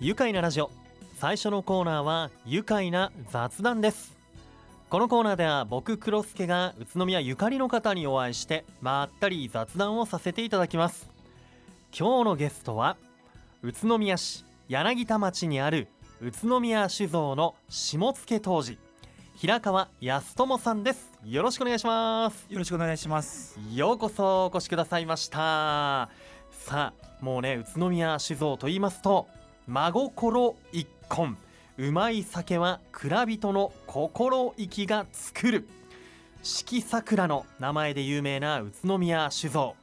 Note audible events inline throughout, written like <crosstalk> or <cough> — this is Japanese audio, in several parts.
愉快なラジオ。最初のコーナーは愉快な雑談です。このコーナーでは僕黒助が宇都宮ゆかりの方にお会いしてまったり雑談をさせていただきます。今日のゲストは宇都宮市柳田町にある宇都宮酒造の下野当時平川康友さんです。よろしくお願いします。よろしくお願いします。ようこそお越しくださいました。さあもうね宇都宮酒造と言いますと真心一本うまい酒は蔵人の心意気が作る。四季桜の名前で有名な宇都宮酒造。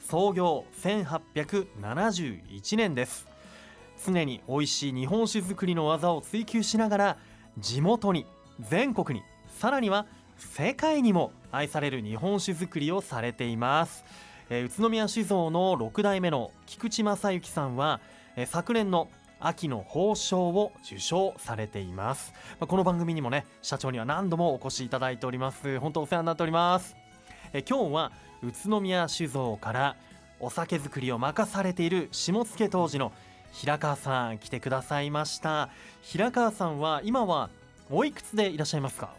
創業1871年です。常に美味しい日本酒造りの技を追求しながら地元に全国にさらには世界にも愛される日本酒造りをされています、えー宇都宮酒造の6代目の菊池正幸さんは、えー昨年の秋の褒章を受賞されています、まあこの番組にもね社長には何度もお越しいただいております。本当お世話になっております、えー今日は宇都宮酒造からお酒造りを任されている下野当時の平川さん来てくださいました。平川さんは今はおいくつでいらっしゃいますか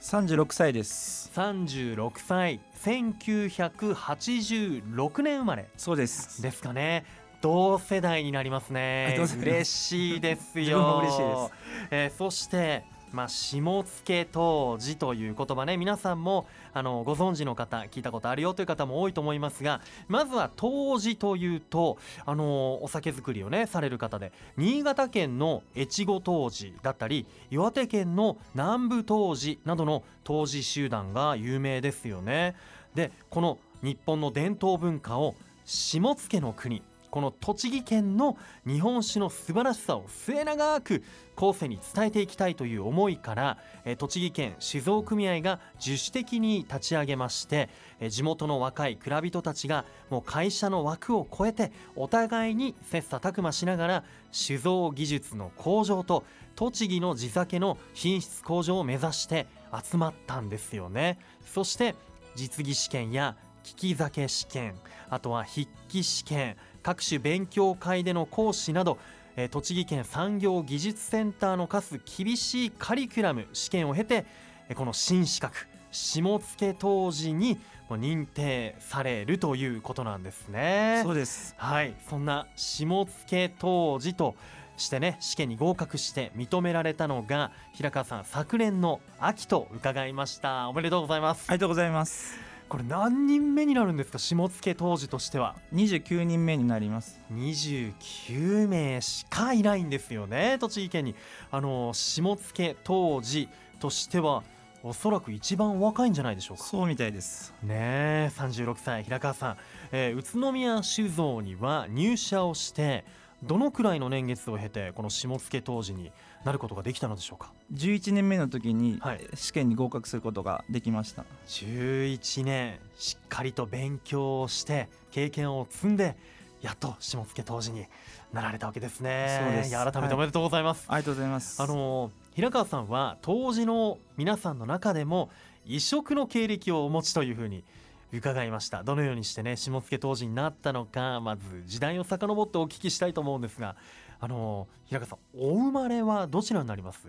？36歳です。36歳。1986年生まれ。そうです。ですかね同世代になりますあね嬉しいですよ。嬉しいです。えーそしてまあ、下野当時という言葉ね。皆さんもあのご存知の方聞いたことあるよという方も多いと思いますがまずは当時というとあのお酒造りをねされる方で新潟県の越後当時だったり岩手県の南部当時などの当時集団が有名ですよね。でこの日本の伝統文化を下野の国この栃木県の日本酒の素晴らしさを末永く後世に伝えていきたいという思いからえ栃木県酒造組合が自主的に立ち上げましてえ地元の若い蔵人たちがもう会社の枠を超えてお互いに切磋琢磨しながら酒造技術の向上と栃木の地酒の品質向上を目指して集まったんですよね。そして実技試験や利き酒試験あとは筆記試験各種勉強会での講師などえー栃木県産業技術センターの課す厳しいカリキュラム試験を経てえーこの新資格下野当時に認定されるということなんですね。そうです。はい、そんな下野当時としてね試験に合格して認められたのが平川さん昨年の秋と伺いました。おめでとうございます、ありがとうございますこれ何人目になるんですか？下野当時としては。29人目になります。29名しかいないんですよね。栃木県に。あの下野当時としてはおそらく一番若いんじゃないでしょうか。そうみたいです。ねえ36歳。平川さん、えー宇都宮酒造には入社をしてどのくらいの年月を経てこの下野当時になることができたのでしょうか？11年目の時にはい。試験に合格することができました。11年しっかりと勉強をして経験を積んでやっと下野当時になられたわけですね。そうです。改めておめでとうございます、ありがとうございます。あの平川さんは当時の皆さんの中でも異色の経歴をお持ちというふうに伺いました。どのようにしてね下野当時になったのかまず時代を遡ってお聞きしたいと思うんですがあの平川さんお生まれはどちらになります？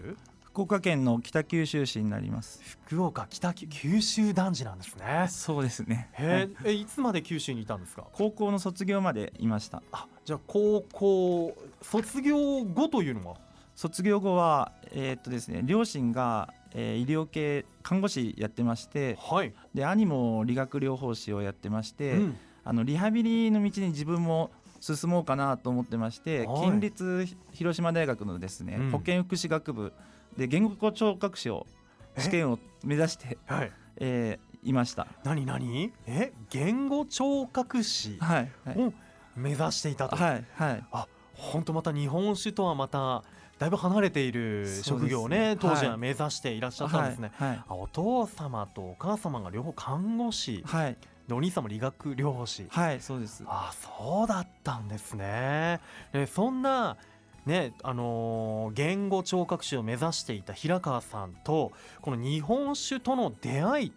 福岡県の北九州市になります。福岡北九九州男児なんですね。そうですね。へええいつまで九州にいたんですか？高校の卒業までいました。あじゃあ高校卒業後というのは？卒業後はえーっとですね両親が、えー医療系看護師やってましてはい、で兄も理学療法士をやってまして、うん。あのリハビリの道に自分も進もうかなと思ってまして、はい。県立広島大学のですね、うん。保健福祉学部で言語聴覚士を試験を目指して、はい。えーいました。何何？え？言語聴覚士？を目指していたと、はいはい。あ本当また日本酒とはまただいぶ離れている職業をね当時ははい目指していらっしゃったんですね、はいはい。あお父様とお母様が両方看護師はいでお兄さんも理学療法士。はいそうです。あそうだったんですね。でそんなねあのー言語聴覚士を目指していた平川さんとこの日本酒との出会い、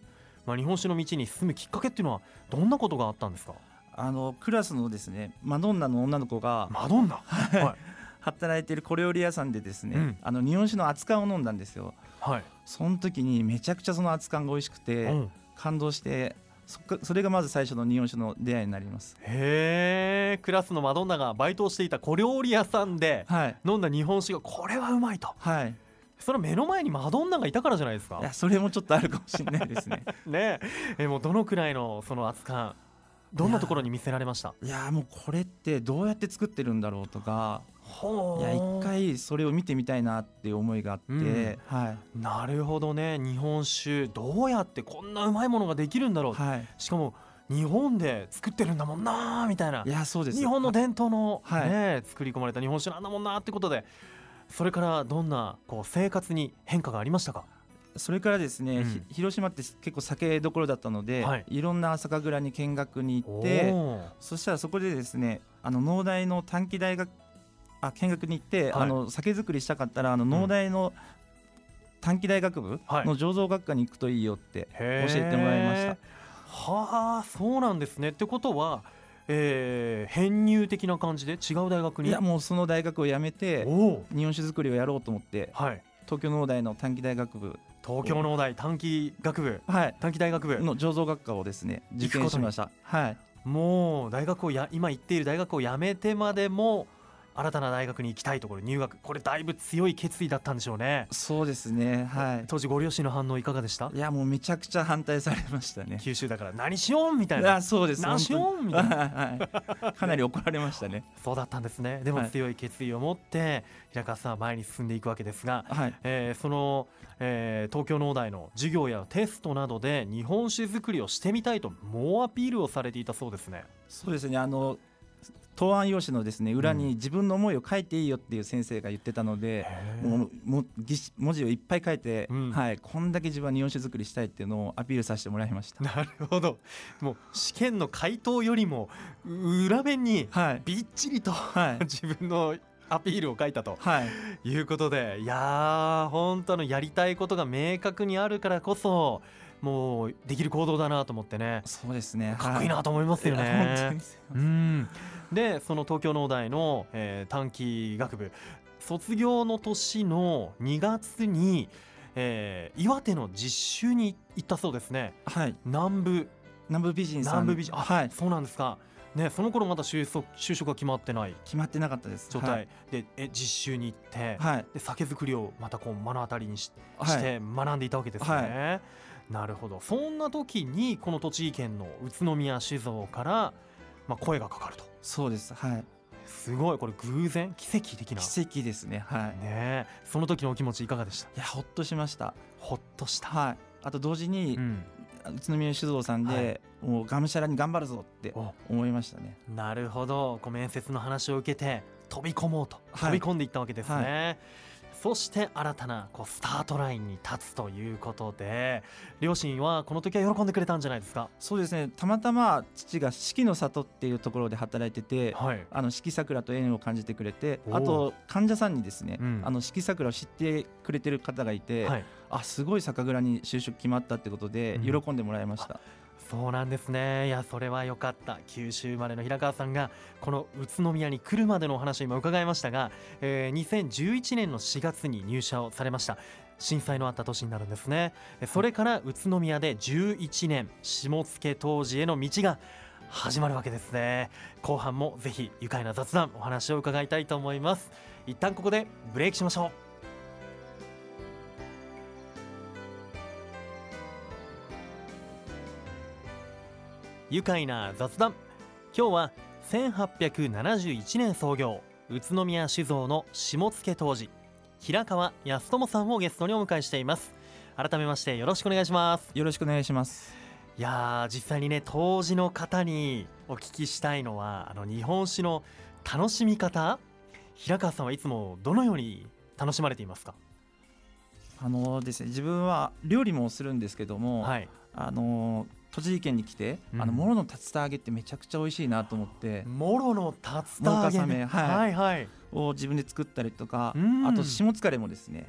まあ、日本酒の道に進むきっかけっていうのはどんなことがあったんですか？あのクラスのですねマドンナの女の子が、マドンナ、<laughs> はい。働いてる小料理屋さんでですね、うん。あの日本酒の熱燗を飲んだんですよ。はい、その時にめちゃくちゃその熱燗が美味しくて、うん。感動してそっかそれがまず最初の日本酒の出会いになります。へえクラスのマドンナがバイトをしていた小料理屋さんではい。飲んだ日本酒がこれはうまいと。はい。その目の前にマドンナがいたからじゃないですか？いやそれもちょっとあるかもしれないですね。<laughs> ね。ええもうどのくらいのその熱燗どんなところに見せられました？いやもうこれってどうやって作ってるんだろうとかほいや一回それを見てみたいなっていう思いがあって、うん。はい。なるほどね。日本酒どうやってこんなうまいものができるんだろう、はい。しかも日本で作ってるんだもんなみたいな。いやそうです。日本の伝統の、はい。ね作り込まれた日本酒なんだもんなってことで。それからどんなこう生活に変化がありましたか？それからですね、うん。ひ広島って結構酒どころだったので、はい。い、ろんな酒蔵に見学に行ってそしたらそこでですねあの農大の短期大学あ見学に行って、はい。あの酒造りしたかったらあの農大の短期大学部はい。の醸造学科に行くといいよって教えてもらいました。はあそうなんですね。ってことは、えー編入的な感じで違う大学に？いやもうその大学を辞めて日本酒造りをやろうと思ってはい。東京農大の短期大学部。東京農大短期学部。はい。短期大学部。の醸造学科をですね受験しました。はい。もう大学をや今行っている大学を辞めてまでも新たな大学に行きたいところ入学。これだいぶ強い決意だったんでしょうね。そうですね。はい。当時ご両親の反応いかがでした？いやもうめちゃくちゃ反対されましたね。九州だから何しようみたいいな。やそうです。何しようみたいな。はい。かなり怒られましたね。<laughs> そうだったんですね。でもはい強い決意を持って平川さんは前に進んでいくわけですが、はい。えーその、えー東京農大の授業やテストなどで日本酒造りをしてみたいと猛アピールをされていたそうですね。そうですね。あの答案用紙のですね裏に自分の思いを書いていいよっていう先生が言ってたので、もうもぎし文字をいっぱい書いて、うん。はい、こんだけ自分は日本酒作りしたいっていうのをアピールさせてもらいました。<laughs> なるほど。もう試験の回答よりも裏面にはい、びっちりとはい、<laughs> 自分のアピールを書いたとはい、いうことでいやー本当のやりたいことが明確にあるからこそもうできる行動だなと思ってね。そうですね。かっこいいなと思いますよね。に。うん。でその東京農大の、えー短期学部。卒業の年の2月に、えー岩手の実習に行ったそうですね。はい、南部。南部美人さん。南部美人。あ、はい、そうなんですか。ねその頃まだ就職就職が決まってない？決まってなかったです。状態、はい、でえ実習に行って、はい、で酒造りをまたこう目の当たりにしはい。して学んでいたわけですね。なるほど。そんな時にこの栃木県の宇都宮酒造から、まあ、声がかかると。そうです。はい、すごい。これ偶然奇跡的な。奇跡ですね。はい。ねえ。その時のお気持ちいかがでした？いやほっとしました。ほっとした、はい。あと同時に、うん、宇都宮酒造さんで、もうがむしゃらに頑張るぞってお。思いましたね。なるほど。こう面接の話を受けて飛び込もうと。はい。飛び込んでいったわけですね、そして新たなこうスタートラインに立つということで両親はこの時は喜んでくれたんじゃないですか？そうですね。たまたま父が四季の里っていうところで働いてて、はい。あの四季桜と縁を感じてくれて、あと患者さんにですね、うん。あの四季桜を知ってくれてる方がいて、はい。あすごい酒蔵に就職決まったってことでうん。喜んでもらいました。そうなんですね。いやそれは良かった。九州生まれの平川さんがこの宇都宮に来るまでのお話を今伺いましたが、えー2011年の4月に入社をされました。震災のあった年になるんですね。それから宇都宮で11年下野当時への道が始まるわけですね。後半もぜひ愉快な雑談お話を伺いたいと思います。一旦ここでブレイクしましょう。愉快な雑談。今日は1871年創業宇都宮酒造の下野当時平川康友さんをゲストにお迎えしています。改めましてよろしくお願いします。よろしくお願いします。いやー実際にね当時の方にお聞きしたいのはあの日本酒の楽しみ方？平川さんはいつもどのように楽しまれていますか？あのですね自分は料理もするんですけども、はい。あの栃木県に来て、うん。あのもろの竜田揚げってめちゃくちゃ美味しいなと思って、もろの竜田揚げ、ね、はい。はいはい。を自分で作ったりとか、うん。あと下疲れもですね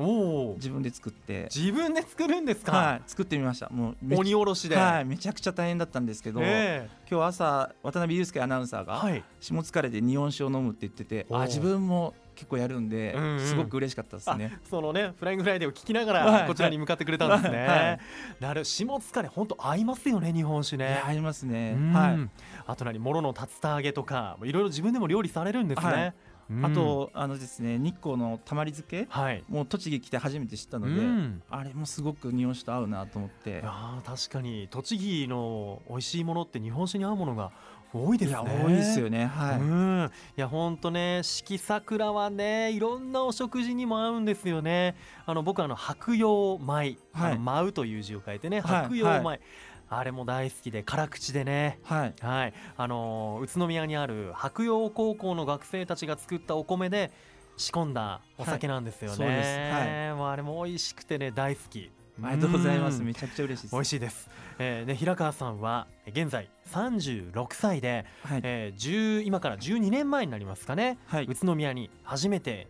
自分で作って、自分で作るんですか、はい、作ってみました。もうめ鬼おろしで、はい、めちゃくちゃ大変だったんですけど、え。今日朝渡辺裕介アナウンサーがえはい。下疲れで日本酒を飲むって言っててあ自分も結構やるんで、うんうん。すごく嬉しかったですね。そのねフライングフライデーを聞きながはい。らこちらに向かってくれたんですね、はい。なる下疲れ本当合いますよね日本酒ね。いやありますね。うん。はい。あと何モロの竜田揚げとかいろいろ自分でも料理されるんですね、はい。うん。あとあのですね日光のたまり漬けはい。もう栃木来て初めて知ったので、うん。あれもすごく日本酒と合うなと思って。いやー確かに栃木の美味しいものって日本酒に合うものが多いですね。多いですよね。はい、うん、いや本当ね四季桜はねいろんなお食事にも合うんですよね。あの僕あの白葉米、はい。あの舞うという字を書いてねはい白葉米、あれも大好きで辛口でね。はい。はい。あのー宇都宮にある白葉高校の学生たちが作ったお米で仕込んだお酒なんですよね、はい。そうです。はい。もうあれも美味しくてね大好きありがとうございます。うんめちゃくちゃ嬉しいです。美味しいです、えーね、平川さんは現在36歳で、はい、えー10今から12年前になりますかね、はい。宇都宮に初めて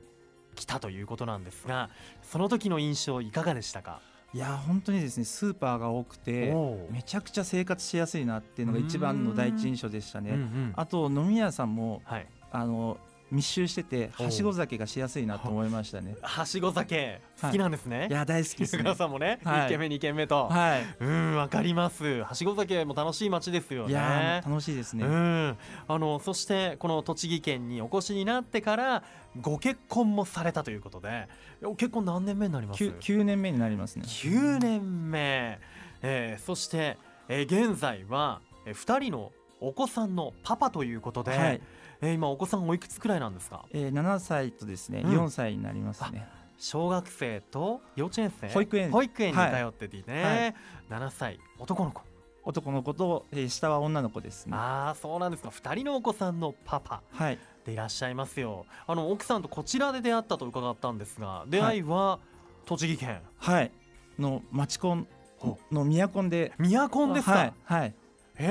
来たということなんですがその時の印象いかがでしたか？いや本当にですねスーパーが多くてめちゃくちゃ生活しやすいなっていうのが一番の第一印象でしたね、うんうん。あと飲み屋さんもはい、あの密集しててはしご酒がしやすいなと思いましたね。<laughs> はしご酒好きなんですね、いや大好きです平ね川さんもね、はい。1軒目2軒目と、はい。うんわかります。はしご酒も楽しい街ですよね。いやー楽しいですね、うん、あのそしてこの栃木県にお越しになってからご結婚もされたということでお結婚何年目になります？9, 9年目になりますね。9年目、えーそして、えー現在は、えー、2人のお子さんのパパということで、はい、えー今お子さんおいくつくらいなんですか？えー、7歳とですね、うん。4歳になりますね。小学生と幼稚園生。保育園保育園にはい通っててね、7歳男の子。男の子と、えー下は女の子ですね。ああそうなんですか。2人のお子さんのパパはい。でいらっしゃいますよ。あの奥さんとこちらで出会ったと伺ったんですが出会いは栃木県。はい。の町コンほの宮コンで。宮コンですか、はい。はい。え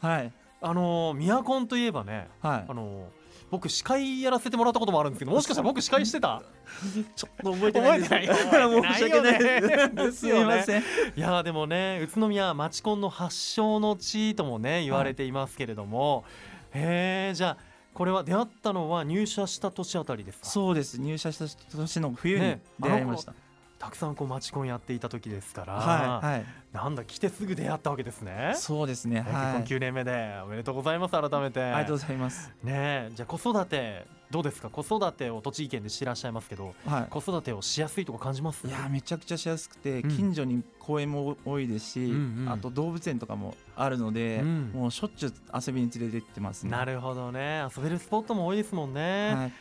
ー？はいあのー宮コンといえばねはい。あのー僕司会やらせてもらったこともあるんですけど <laughs> もしかしたら僕司会してた？<laughs> ちょっと覚えてない。です覚えてない？<laughs> 申し訳ない。ですすみません。いやーでもね宇都宮町コンの発祥の地ともね言われていますけれども、へえじゃあこれは出会ったのは入社した年あたりですか？そうです。入社した年の冬にね出会いました、たくさんこう町コンやっていた時ですから、はいはい。なんだ来てすぐ出会ったわけですね。そうですね結はい。婚9年目でおめでとうございます改めて。ありがとうございます。ねえじゃあ子育てどうですか？子育てを栃木県でしてらっしゃいますけどは子育てをしやすいとか感じます？いいやーめちゃくちゃしやすくて、うん。近所に公園も多いですし、うんうん。あと動物園とかもあるので、うん。もうしょっちゅう遊びに連れて行ってますね。なるほどね。遊べるスポットも多いですもんね、はい。ね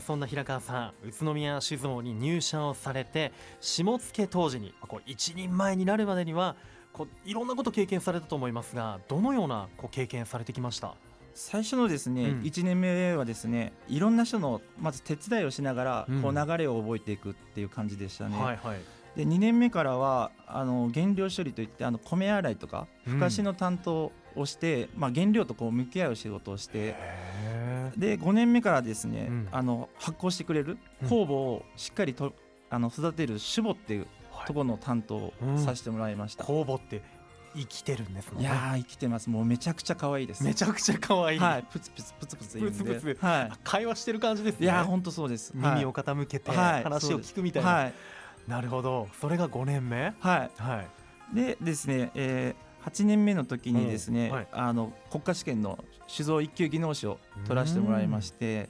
そんな平川さん宇都宮酒造に入社をされて下野当時にこう一人前になるまでにはこういろんなこと経験されたと思いますがどのようなこう経験されてきました？最初のですね、うん。1年目はですねいろんな人のまず手伝いをしながら、うん。こう流れを覚えていくっていう感じでしたね、はいはい。で2年目からはあの原料処理といってあの米洗いとかうん。ふかしの担当をして、まあ、原料とこう向き合う仕事をしてへで5年目からですね、うん。あの発酵してくれるうん。酵母をしっかりとあの育てる種母っていうはい。ところの担当させてもらいました、酵母って生きてるんですね。いやー生きてます。もうめちゃくちゃ可愛いです。めちゃくちゃ可愛い、はい。プツプツプツプツ言うんで。プツプツ。はい。会話してる感じですね。いやー本当そうです。耳を傾けてはい。話を聞くみたいな、はい。なるほど。それが5年目？はい。はい。でですね、えー、8年目の時にですね、うん。はい。あの国家試験の酒造一級技能士を取らせてもらいまして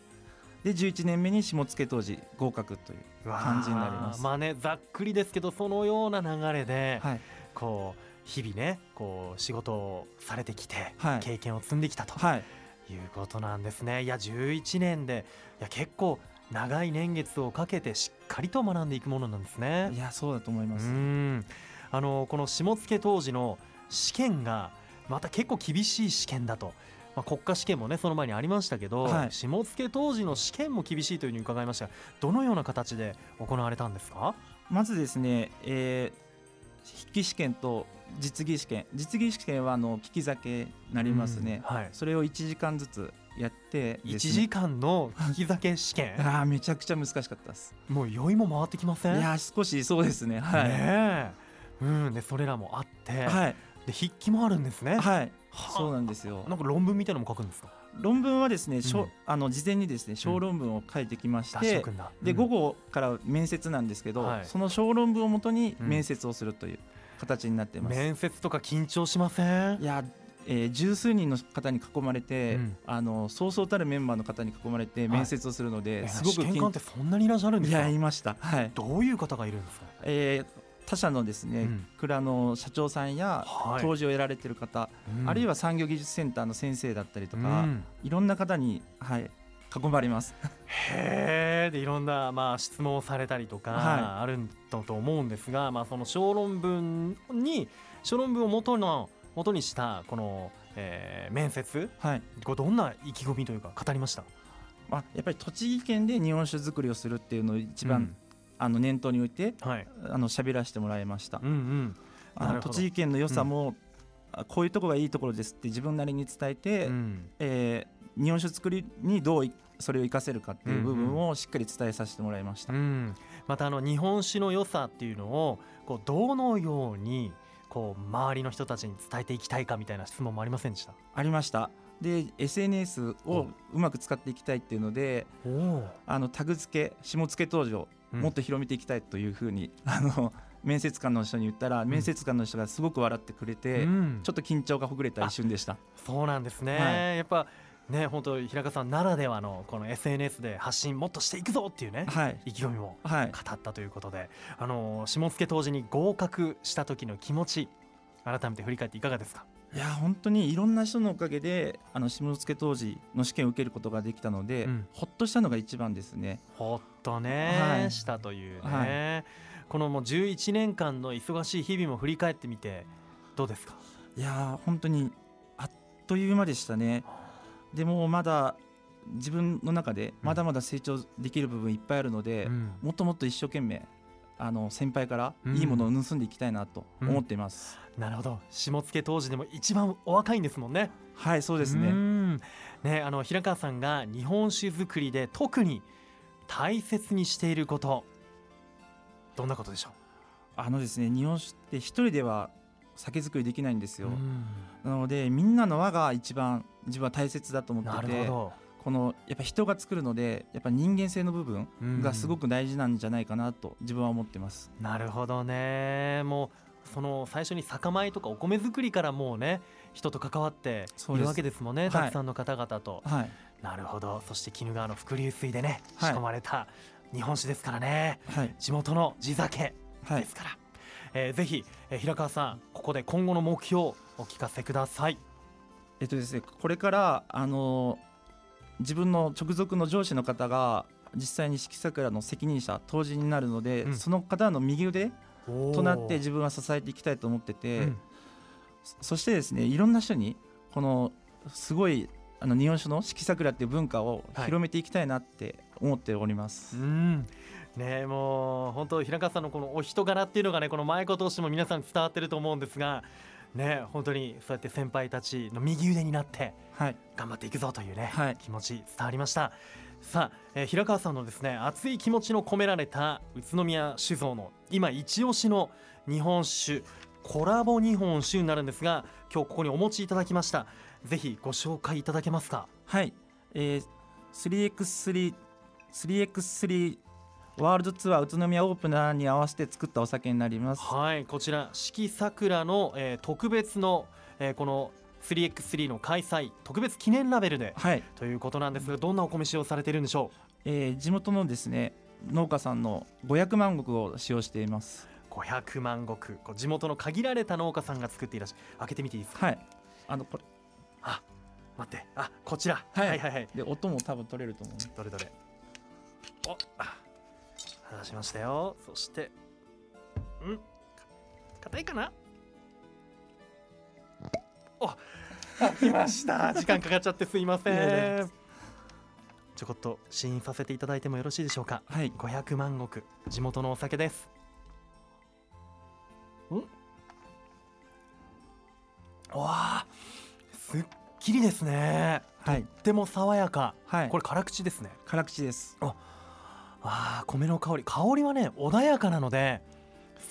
で11年目に下野当時合格という感じになります。まあねざっくりですけどそのような流れで、はい。こう日々ねこう仕事をされてきて、はい。経験を積んできたとはい。いうことなんですね。いや11年でいや結構長い年月をかけてしっかりと学んでいくものなんですね。いやそうだと思いうます、ん。あのこの下野当時の試験がまた結構厳しい試験だと、まあ、国家試験もねその前にありましたけど、はい。下野当時の試験も厳しいというふうに伺いましたどのような形で行われたんですか？まずですね、えー筆記試験と実技試験実技試験はあの利き酒になりますね、うんはい、それを1時間ずつやって1ね。時間の利き酒試験？<laughs> あーめちゃくちゃ難しかったです。もう酔いも回ってきません？いやー少しそうですね。はい、ねえ。うん、でそれらもあって、はい。で筆記もあるんですね、はい。はあそうなんですよ。なんか論文みたいなのも書くんですか？論文はですね、うん。あの事前にですね小論文を書いてきまして、出しておくんだ。でうん。午後から面接なんですけど、はい。その小論文をもとにうん面接をするという形になっています。面接とか緊張しません？いやえー十数人の方に囲まれて、うん。あのそうそうたるメンバーの方に囲まれて面接をするので、えすごく試験官ってそんなにいらっしゃるんですか？いやいました、はい。どういう方がいるんですか？えー他社のですね、うん。蔵の社長さんやはい。当時を得られている方、あるいはは産業技術センターの先生だったりととか、いろんな方に、はい、囲まれます。へえでいろんな、まあ、質問をされたりとかはあるんだと思うんですが、まあ、その小論文に小論文を元の元にしたこの、えー面接はい。これどんな意気込みというか語りました？まあ、やっぱり栃木県で日本酒造りをするっていうのを一番、うんあの念頭に置いてはい。あの喋らせてもらいました。うん。うん。あの栃木県の良さも、あこういうところがいいところですって自分なりに伝えて、うん。えー日本酒作りにどういそれを活かせるかっていう部うん分をしっかり伝えさせてもらいました。うん、またあの日本酒の良さっていうのをこうどのようにこう周りの人たちに伝えていきたいかみたいな質問もありませんでした？ありました。で SNS をうまく使っていきたいっていうのであのタグ付け下付け登場うんもっと広めていきたいというふうに、<laughs> あの面接官の人に言ったら、面接官の人がすごく笑ってくれて、うん。ちょっと緊張がほぐれた一瞬でした。そうなんですね、はやっぱね本当平川さんならではのこの SNS で発信もっとしていくぞっていうねはい、意気込みもはい、語ったということで、あの下野当時に合格した時の気持ち改めて振り返っていかがですか？いや本当にいろんな人のおかげであの下野当時の試験を受けることができたので、うん。ほっとしたのが一番ですね。ほっとね、はい。したというね、はこのもう11年間の忙しい日々も振り返ってみてどうですか？いやー本当にあっという間でしたね。でもまだ自分の中でまだまだ成長できる部分いっぱいあるので、うん。もっともっと一生懸命あの先輩からうん。いいものを盗んでいきたいなと思っています。なるほど。下野当時でも一番お若いんですもんね。はいそうですうね。ん。ねあの平川さんが日本酒造りで特に大切にしていること。どんなことでしょあのですね日本酒って一人では酒造りできないんですうよ。なのでみんなの輪が一番自分は大切だと思なっててるほこのやっぱ人が作るのでやっぱ人間性の部分どがすごくく大事なんじゃないかなと自分は思ってます。なるほどね。もうその最初に酒米とかお米作りからもうね人と関わっているわけですもんねはいたくさんの方々と、はいなるほど。そして鬼怒川の伏流水でね仕はい。込まれた日本酒ですからね、はい。地元の地酒はい。ですから、えーぜひ、えー平川さんここで今後の目標をお聞かせください。えっとですねこれからあの自分の直属の上司の方が実際に四季桜の責任者当時になるので、うん。その方の右腕となってじ自分は支えていきたいと思ってて、うん。そそしてですねいろんな人にこのすごいあの日本酒の四季桜っていう文化をはい広めていきたいなって思っております。うん。ねえもう本当平川さんのこのお人柄っていうのがねこの舞子通しても皆さん伝わってると思うんですがねえ本当にそうやって先輩たちの右腕になってはい、頑張っていくぞというね、はい。気持ち伝わりました。さあ、えー平川さんのですね熱い気持ちの込められた宇都宮酒造の今一押しの日本酒コラボ日本酒になるんですが今日ここにお持ちいただきましたぜひご紹介いただけますか？はい、えー、3x3 3x3 ワールドツアー宇都宮オープナーに合わせて作ったお酒になります。はい。こちら四季桜の、えー特別の、えーこの 3x3 の開催特別記念ラベルではい、ということなんですがどんなお米使用されているんでしょえー地元のですね農家さんの500万石を使用しています。う500万石。地元の限られた農家さんが作っていらっしゃる。開けてみていいですか？はい、あのこれあ待って。あこちら、はい。はいはいはい。で音も多分取れると思う。どれどれ。おあ話しましたよ。そして。ん。硬いかな？お来ました。時間かかっちゃってすいません。ちょこっと試飲させていただいてもよろしいでしょうか？はい、500万石。地元のお酒です。ん。わあ。すっきりですね。はい、とっても爽やか。はい、これ辛口ですね。辛口です。ああ米の香り。香りはね穏やかなので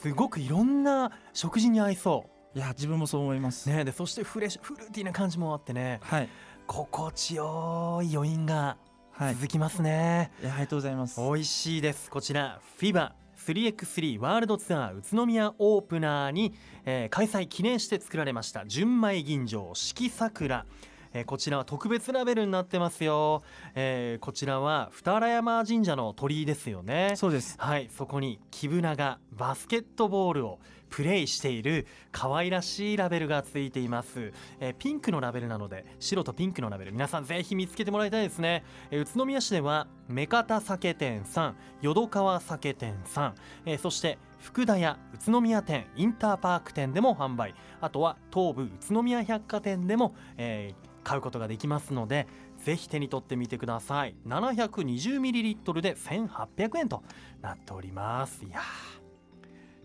すごくいろんな食事に合いそいや自分もそう思います。うねでそしてフレッシュフルーティーな感じもあってね。はい、心地よい余韻がはい。続きますね、いやありがとうございます。美味しいです。こちら FIBA 3x3 ワールドツアー宇都宮オープナーに、えー開催記念して作られました純米吟醸四季桜。えーこちらは特別ラベルになってますよ、えーこちらは二荒山神社の鳥居ですよね。そうです。はいそこにキブナがバスケットボールをプレイしている可愛らしいラベルがついています、えーピンクのラベルなので白とピンクのラベル。皆さんぜひ見つけてもらいたいですね、えー宇都宮市では目方酒店さん淀川酒店さん、えーそして福田屋宇都宮店インターパーク店でも販売。あとは東武宇都宮百貨店でも、えー買うことができますのでぜひ手に取ってみてください。720ml で1800円となっております。いやー。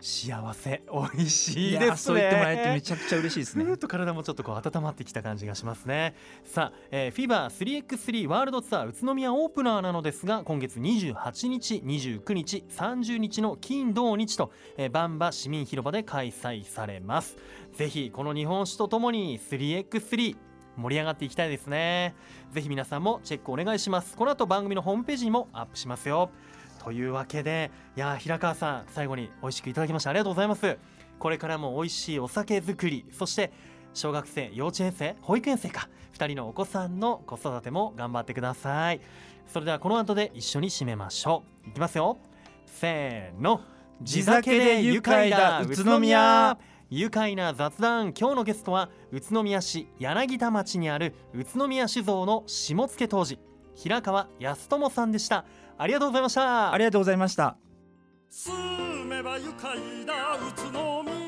幸せ。美味しいですね。そう言ってもらえてめちゃくちゃ嬉しいですね。ふーっと体もちょっとこう温まってきた感じがしますね。さあ、えー、FIBA3x3 ワールドツアー宇都宮オープナーなのですが今月28日29日30日の金土日と、えー、バンバ市民広場で開催されます。ぜひこの日本酒とともに 3x3 盛り上がっていきたいですね。ぜひ皆さんもチェックお願いします。この後番組のホームページにもアップしますよというわけでいや平川さん最後に美味しくいただきました。ありがとうございます。これからも美味しいお酒作りそして小学生幼稚園生保育園生か2人のお子さんの子育ても頑張ってください。それではこの後で一緒に締めましょう。いきますよ。せーの。地酒で愉快だ宇都宮。愉快な雑談。今日のゲストは宇都宮市柳田町にある宇都宮酒造の下野当時。平川康友さんでした。ありがとうございました。ありがとうございました。住めば愉快だ。宇都宮